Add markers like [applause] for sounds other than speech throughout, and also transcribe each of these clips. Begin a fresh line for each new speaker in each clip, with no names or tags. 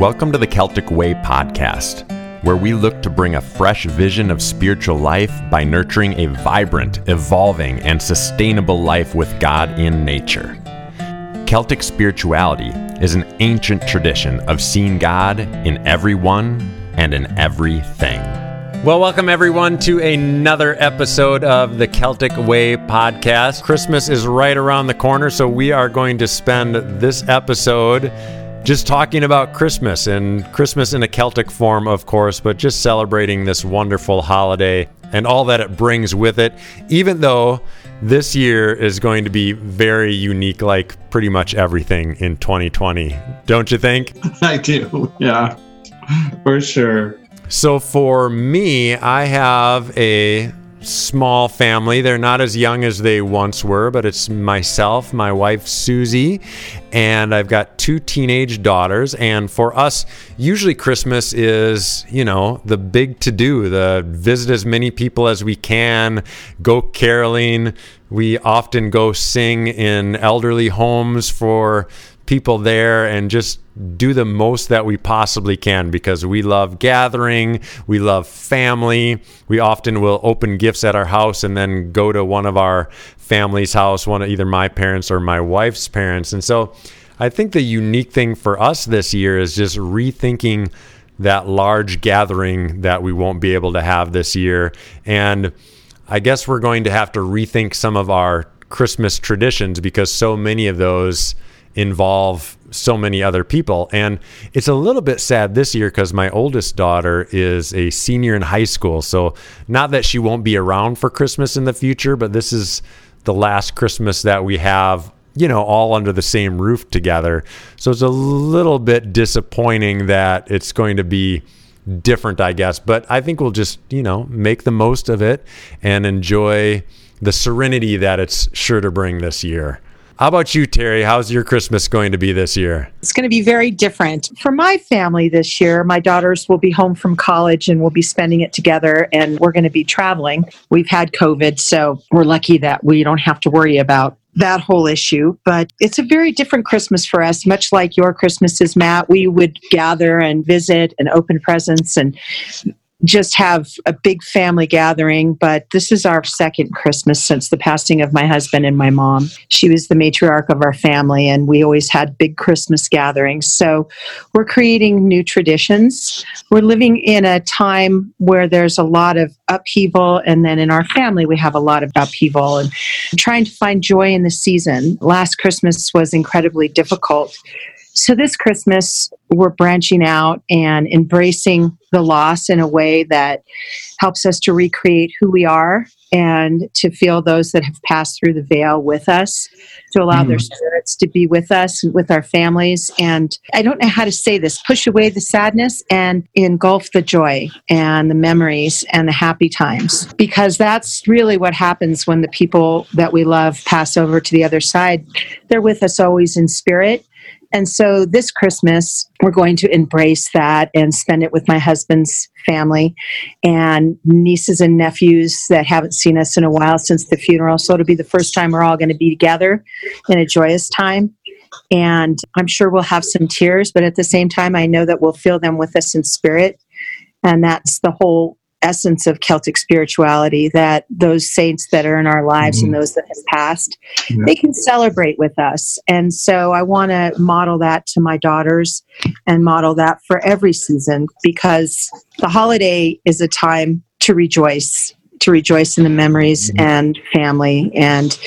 Welcome to the Celtic Way podcast, where we look to bring a fresh vision of spiritual life by nurturing a vibrant, evolving, and sustainable life with God in nature. Celtic spirituality is an ancient tradition of seeing God in everyone and in everything. Well, welcome everyone to another episode of the Celtic Way podcast. Christmas is right around the corner, so we are going to spend this episode just talking about Christmas and Christmas in a Celtic form, of course, but just celebrating this wonderful holiday and all that it brings with it, even though this year is going to be very unique, like pretty much everything in 2020. Don't you think? [laughs]
I do, yeah, for sure.
So for me, I have a small family. They're not as young as they once were, but it's myself, my wife Susie, and I've got two teenage daughters. And for us, usually Christmas is, you know, the big to do, the visit as many people as we can, go caroling. We often go sing in elderly homes for people there and just do the most that we possibly can because we love gathering, we love family. We often will open gifts at our house and then go to one of our family's house, one of either my parents or my wife's parents. And so I think the unique thing for us this year is just rethinking that large gathering that we won't be able to have this year. And I guess we're going to have to rethink some of our Christmas traditions because so many of those involve so many other people. And it's a little bit sad this year because my oldest daughter is a senior in high school. So, not that she won't be around for Christmas in the future, but this is the last Christmas that we have, you know, all under the same roof together. So, it's a little bit disappointing that it's going to be different, I guess. But I think we'll just, you know, make the most of it and enjoy the serenity that it's sure to bring this year. How about you, Terry? How's your Christmas going to be this year?
It's going to be very different. For my family this year, my daughters will be home from college and we'll be spending it together and we're going to be traveling. We've had COVID, so we're lucky that we don't have to worry about that whole issue. But it's a very different Christmas for us, much like your Christmases, Matt. We would gather and visit and open presents and just have a big family gathering, but this is our second Christmas since the passing of my husband and my mom. She was the matriarch of our family, and we always had big Christmas gatherings. So we're creating new traditions. We're living in a time where there's a lot of upheaval, and then in our family, we have a lot of upheaval and trying to find joy in the season. Last Christmas was incredibly difficult so this Christmas, we're branching out and embracing the loss in a way that helps us to recreate who we are and to feel those that have passed through the veil with us, to allow mm. their spirits to be with us, with our families. And I don't know how to say this push away the sadness and engulf the joy and the memories and the happy times. Because that's really what happens when the people that we love pass over to the other side. They're with us always in spirit and so this Christmas, we're going to embrace that and spend it with my husband's family and nieces and nephews that haven't seen us in a while since the funeral. So it'll be the first time we're all going to be together in a joyous time. And I'm sure we'll have some tears, but at the same time, I know that we'll feel them with us in spirit. And that's the whole essence of Celtic spirituality that those saints that are in our lives mm-hmm. and those that have passed, yeah. they can celebrate with us. And so I want to model that to my daughters and model that for every season because the holiday is a time to rejoice, to rejoice in the memories mm-hmm. and family and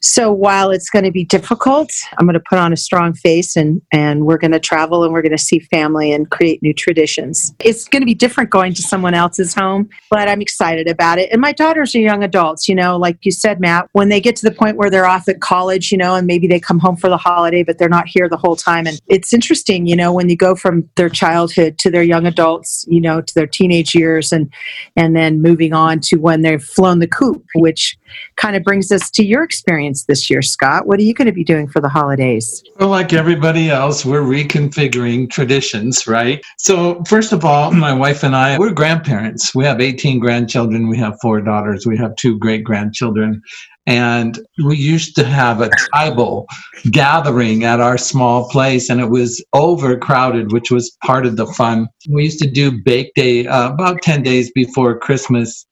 so while it's going to be difficult, I'm going to put on a strong face and, and we're going to travel and we're going to see family and create new traditions. It's going to be different going to someone else's home, but I'm excited about it. And my daughters are young adults, you know, like you said, Matt, when they get to the point where they're off at college, you know, and maybe they come home for the holiday, but they're not here the whole time. And it's interesting, you know, when you go from their childhood to their young adults, you know, to their teenage years and, and then moving on to when they've flown the coop, which kind of brings us to your experience this year, Scott. What are you going to be doing for the holidays?
Well, like everybody else, we're reconfiguring traditions, right? So, first of all, my wife and I, we're grandparents. We have 18 grandchildren, we have four daughters, we have two great grandchildren. And we used to have a tribal gathering at our small place, and it was overcrowded, which was part of the fun. We used to do bake day uh, about 10 days before Christmas.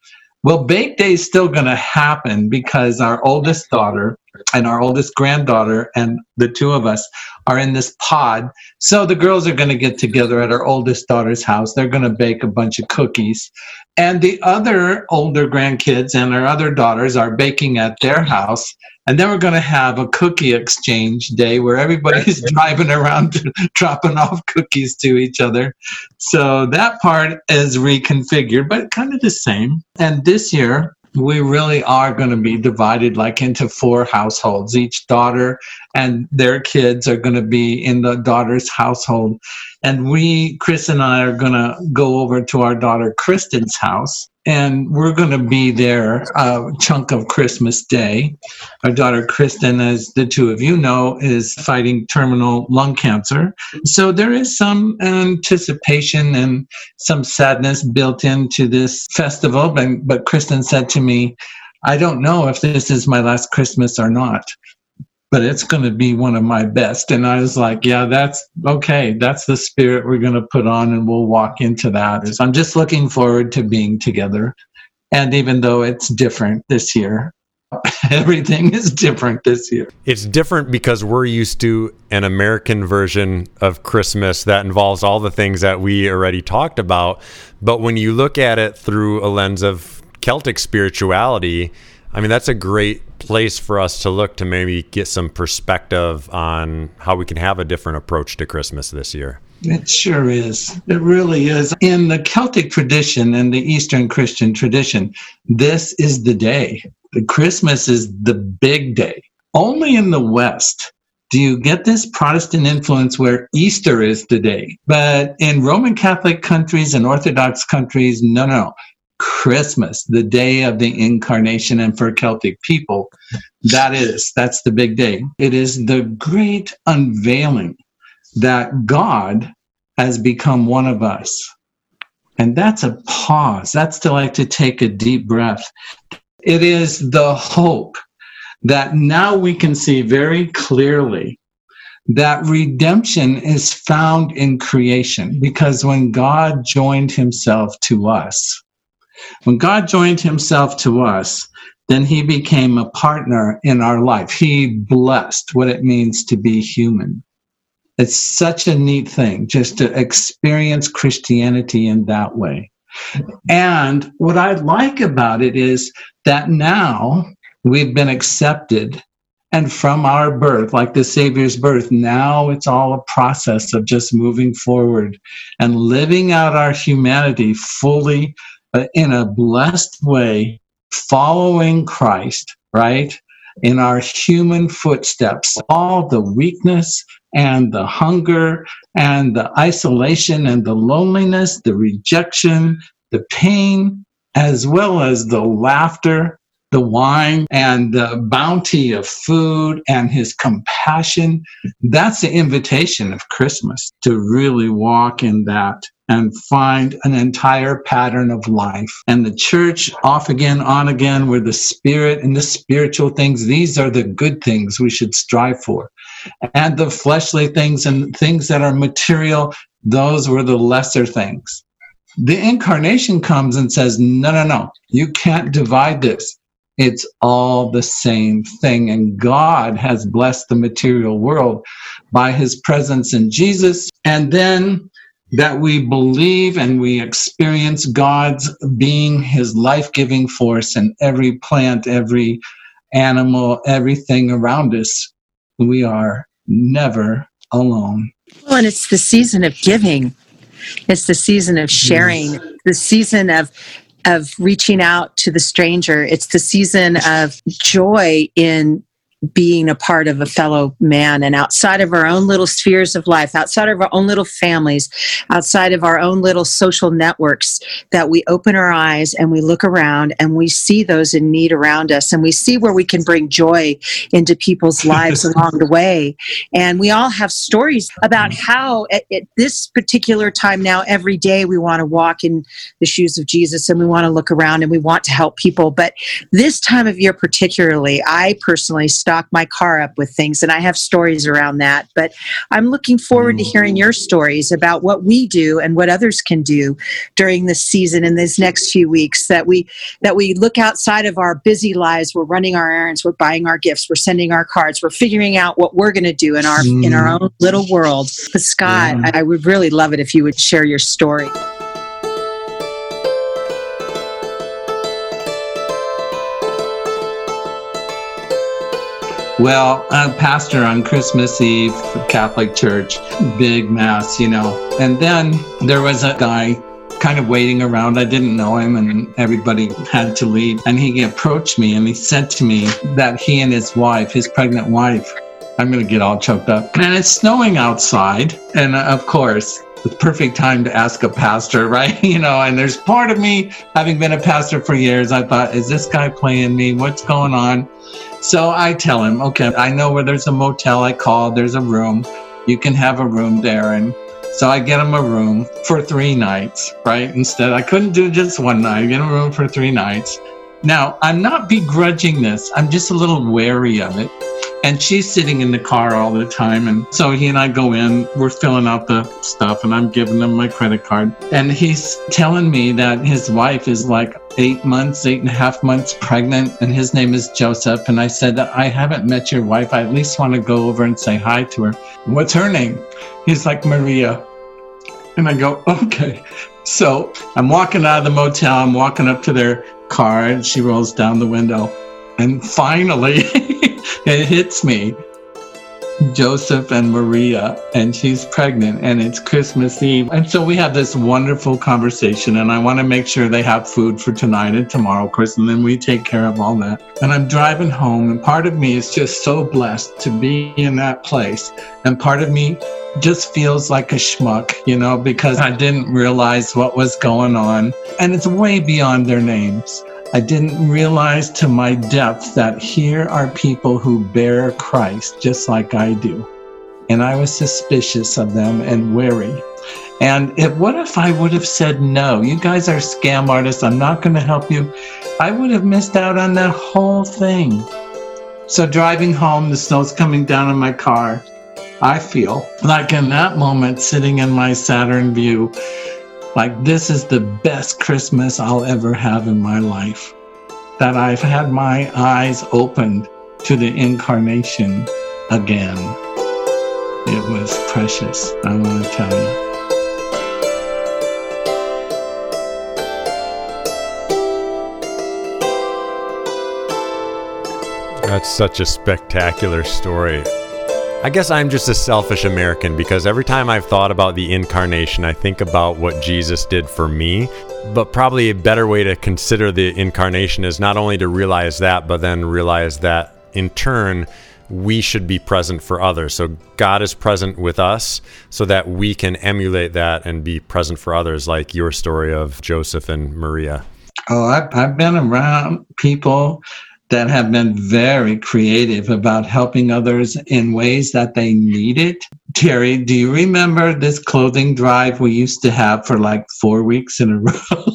Well, bake day is still going to happen because our oldest daughter and our oldest granddaughter and the two of us are in this pod. So the girls are going to get together at our oldest daughter's house. They're going to bake a bunch of cookies. And the other older grandkids and our other daughters are baking at their house. And then we're going to have a cookie exchange day where everybody's [laughs] driving around [laughs] dropping off cookies to each other. So that part is reconfigured, but kind of the same. And this year, we really are going to be divided like into four households. Each daughter and their kids are going to be in the daughter's household. And we, Chris and I, are going to go over to our daughter Kristen's house and we're going to be there a chunk of Christmas Day. Our daughter Kristen, as the two of you know, is fighting terminal lung cancer. So there is some anticipation and some sadness built into this festival. But, but Kristen said to me, I don't know if this is my last Christmas or not but it's going to be one of my best. And I was like, yeah, that's okay. That's the spirit we're going to put on, and we'll walk into that. I'm just looking forward to being together. And even though it's different this year, [laughs] everything is different this year.
It's different because we're used to an American version of Christmas that involves all the things that we already talked about. But when you look at it through a lens of Celtic spirituality, I mean, that's a great place for us to look to maybe get some perspective on how we can have a different approach to Christmas this year.
It sure is. It really is. In the Celtic tradition and the Eastern Christian tradition, this is the day. Christmas is the big day. Only in the West do you get this Protestant influence where Easter is the day. But in Roman Catholic countries and Orthodox countries, no, no. Christmas, the day of the incarnation. And for Celtic people, that is, that's the big day. It is the great unveiling that God has become one of us. And that's a pause. That's to like to take a deep breath. It is the hope that now we can see very clearly that redemption is found in creation because when God joined himself to us, when God joined himself to us, then he became a partner in our life. He blessed what it means to be human. It's such a neat thing just to experience Christianity in that way. And what I like about it is that now we've been accepted. And from our birth, like the Savior's birth, now it's all a process of just moving forward and living out our humanity fully in a blessed way, following Christ, right? In our human footsteps, all the weakness and the hunger and the isolation and the loneliness, the rejection, the pain, as well as the laughter, the wine, and the bounty of food and his compassion. That's the invitation of Christmas to really walk in that and find an entire pattern of life. And the church, off again, on again, where the spirit and the spiritual things, these are the good things we should strive for. And the fleshly things and things that are material, those were the lesser things. The incarnation comes and says, no, no, no, you can't divide this. It's all the same thing. And God has blessed the material world by his presence in Jesus. And then that we believe and we experience God's being his life giving force in every plant, every animal, everything around us. We are never alone.
Well, and it's the season of giving. It's the season of sharing, yes. the season of of reaching out to the stranger. It's the season of joy in being a part of a fellow man and outside of our own little spheres of life, outside of our own little families, outside of our own little social networks, that we open our eyes and we look around and we see those in need around us and we see where we can bring joy into people's [laughs] lives along the way. And we all have stories about how at, at this particular time now, every day we want to walk in the shoes of Jesus and we want to look around and we want to help people. But this time of year, particularly, I personally stock my car up with things and I have stories around that. But I'm looking forward to hearing your stories about what we do and what others can do during this season in these next few weeks that we that we look outside of our busy lives we're running our errands we're buying our gifts we're sending our cards we're figuring out what we're going to do in our in our hmm. own little world but scott yeah. I, I would really love it if you would share your story
Well, I'm pastor on Christmas Eve Catholic Church, big mass, you know. And then there was a guy kind of waiting around. I didn't know him, and everybody had to leave. And he approached me and he said to me that he and his wife, his pregnant wife, I'm going to get all choked up. And it's snowing outside. And uh, of course, the perfect time to ask a pastor, [laughs] right? You know, and there's part of me, having been a pastor for years, I thought, is this guy playing me? What's going on? So I tell him, okay, I know where there's a motel. I call, there's a room. You can have a room. And so I get him a room for three nights, right? Instead, I couldn't do just one night. I get a room for three nights. Now, I'm not begrudging this. I'm just a little wary of it. And she's sitting in the car all the time. And so he and I go in, we're filling out the stuff, and I'm giving him my credit card. And he's telling me that his wife is like eight months, eight and a half months pregnant, and his name is Joseph. And I said, I haven't met your wife. I at least want to go over and say hi to her. What's her name? He's like, Maria. And I go, [laughs] okay. So I'm walking out of the motel, I'm walking up to their car, and she rolls down the window. And finally, [laughs] it hits me. Joseph and Maria, and she's pregnant, and it's Christmas Eve. And so we have this wonderful conversation, and I want to make sure they have food for tonight and tomorrow, of course, and then we take care of all that. And I'm driving home, and part of me is just so blessed to be in that place. And part of me just feels like a schmuck, you know, because I didn't realize what was going on. And it's way beyond their names. I didn't realize to my depth that here are people who bear Christ just like I do. And I was suspicious of them and wary. And what if I would have said no? You guys are scam artists. I'm not going to help you. I would have missed out on that whole thing. So driving home, the snow's coming down on my car. I feel like in that moment, sitting in my Saturn Vue, like, this is the best Christmas I'll ever have in my life. That I've had my eyes opened to the incarnation again. It was precious, I want to tell you.
That's such a spectacular story. I guess I'm just a selfish American because every time I've thought about the incarnation, I think about what Jesus did for me. But probably a better way to consider the incarnation is not only to realize that, but then realize that in turn, we should be present for others. So God is present with us so that we can emulate that and be present for others, like your story of Joseph and Maria.
Oh, I've, I've been around people that have been very creative about helping others in ways that they need it. Terry, do you remember this clothing drive we used to have for like four weeks in a [laughs] row?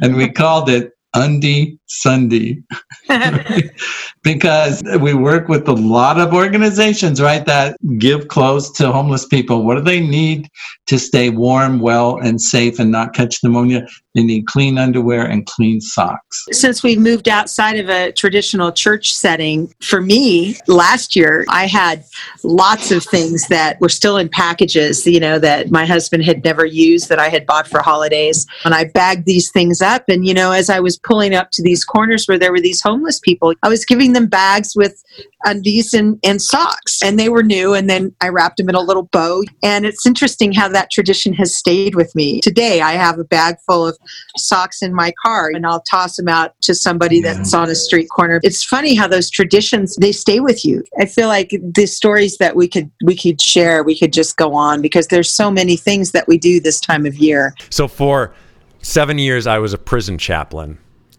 and we called it Undie Sunday. [laughs] because we work with a lot of organizations, right, that give clothes to homeless people. What do they need to stay warm, well, and safe and not catch pneumonia? They need clean underwear and clean socks.
Since we moved outside of a traditional church setting, for me, last year, I had lots of things that were still in packages, you know, that my husband had never used that I had bought for holidays. And I bagged these things up. And, you know, as I was pulling up to these these corners where there were these homeless people. I was giving them bags with uh, undies and, and socks, and they were new. And then I wrapped them in a little bow. And it's interesting how that tradition has stayed with me. Today, I have a bag full of socks in my car, and I'll toss them out to somebody that's on a street corner. It's funny how those traditions they stay with you. I feel like the stories that we could we could share, we could just go on because there's so many things that we do this time of year.
So for seven years, I was a prison chaplain,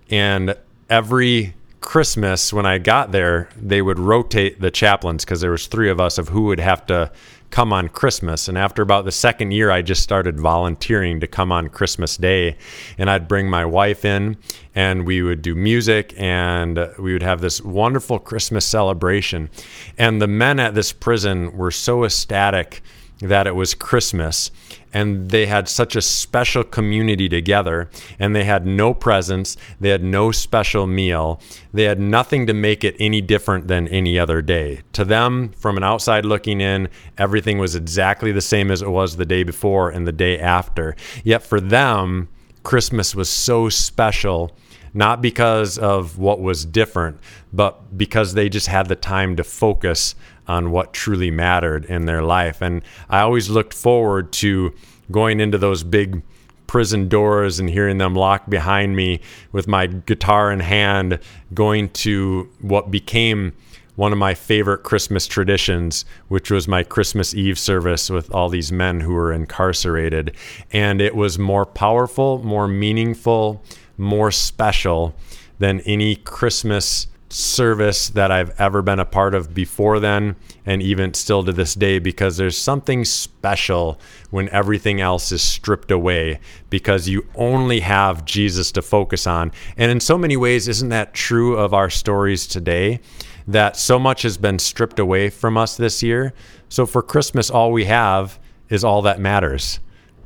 and every Christmas when I got there, they would rotate the chaplains because there was three of us of who would have to come on Christmas. And after about the second year, I just started volunteering to come on Christmas Day. And I'd bring my wife in and we would do music and we would have this wonderful Christmas celebration. And the men at this prison were so ecstatic that it was Christmas and they had such a special community together and they had no presents they had no special meal they had nothing to make it any different than any other day. To them from an outside looking in everything was exactly the same as it was the day before and the day after. Yet for them christmas was so special not because of what was different, but because they just had the time to focus on what truly mattered in their life. And I always looked forward to going into those big prison doors and hearing them lock behind me with my guitar in hand, going to what became one of my favorite Christmas traditions, which was my Christmas Eve service with all these men who were incarcerated. And it was more powerful, more meaningful, more special than any Christmas service that I've ever been a part of before then, and even still to this day, because there's something special when everything else is stripped away because you only have Jesus to focus on. And in so many ways, isn't that true of our stories today? That so much has been stripped away from us this year. So for Christmas, all we have is all that matters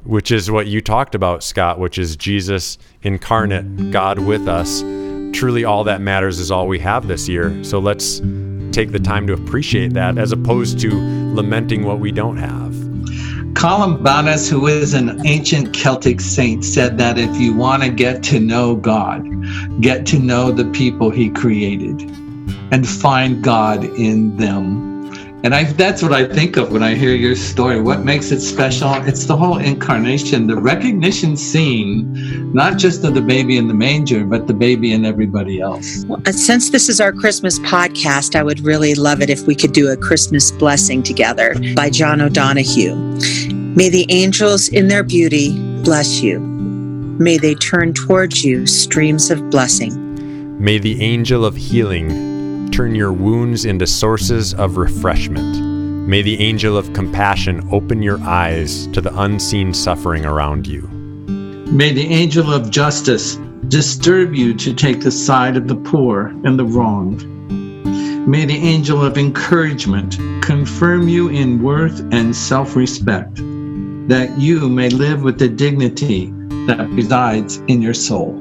which is what you talked about, Scott, which is Jesus incarnate, God with us. Truly, all that matters is all we have this year. So let's take the time to appreciate that as opposed to lamenting what we don't have.
Columbanus, who is an ancient Celtic saint, said that if you want to get to know God, get to know the people he created and find God in them. And I, that's what I think of when I hear your story. What makes it special? It's the whole incarnation, the recognition scene, not just of the baby in the manger, but the baby and everybody else.
Well, uh, since this is our Christmas podcast, I would really love it if we could do a Christmas blessing together by John O'Donohue. May the angels in their beauty bless you. May they turn towards you streams of blessing.
May the angel of healing turn your wounds into sources of refreshment. May the angel of compassion open your eyes to the unseen suffering around you.
May the angel of justice disturb you to take the side of the poor and the wronged. May the angel of encouragement confirm you in worth and self respect, that you may live with the dignity that resides in your soul.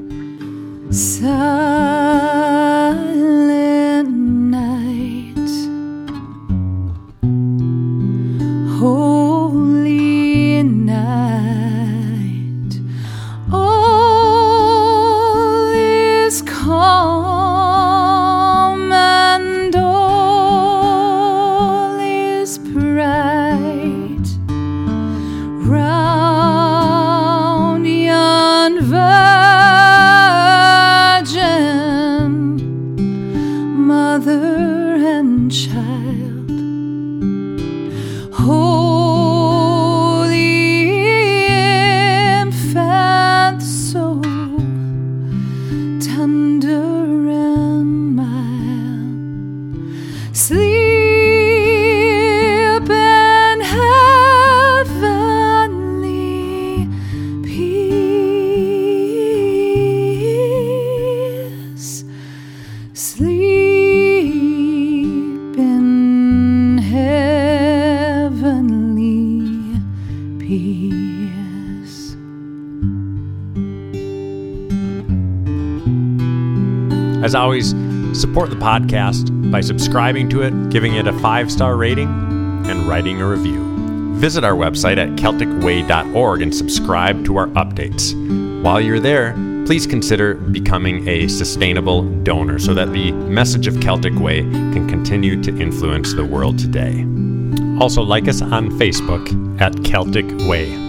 这 As always, support the podcast by subscribing to it, giving it a five star rating, and writing a review. Visit our website at CelticWay.org and subscribe to our updates. While you're there, please consider becoming a sustainable donor so that the message of Celtic Way can continue to influence the world today. Also, like us on Facebook at Celtic Way.